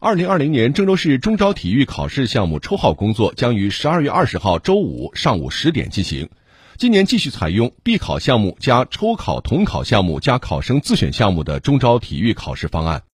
二零二零年郑州市中招体育考试项目抽号工作将于十二月二十号周五上午十点进行。今年继续采用必考项目加抽考统考项目加考生自选项目的中招体育考试方案。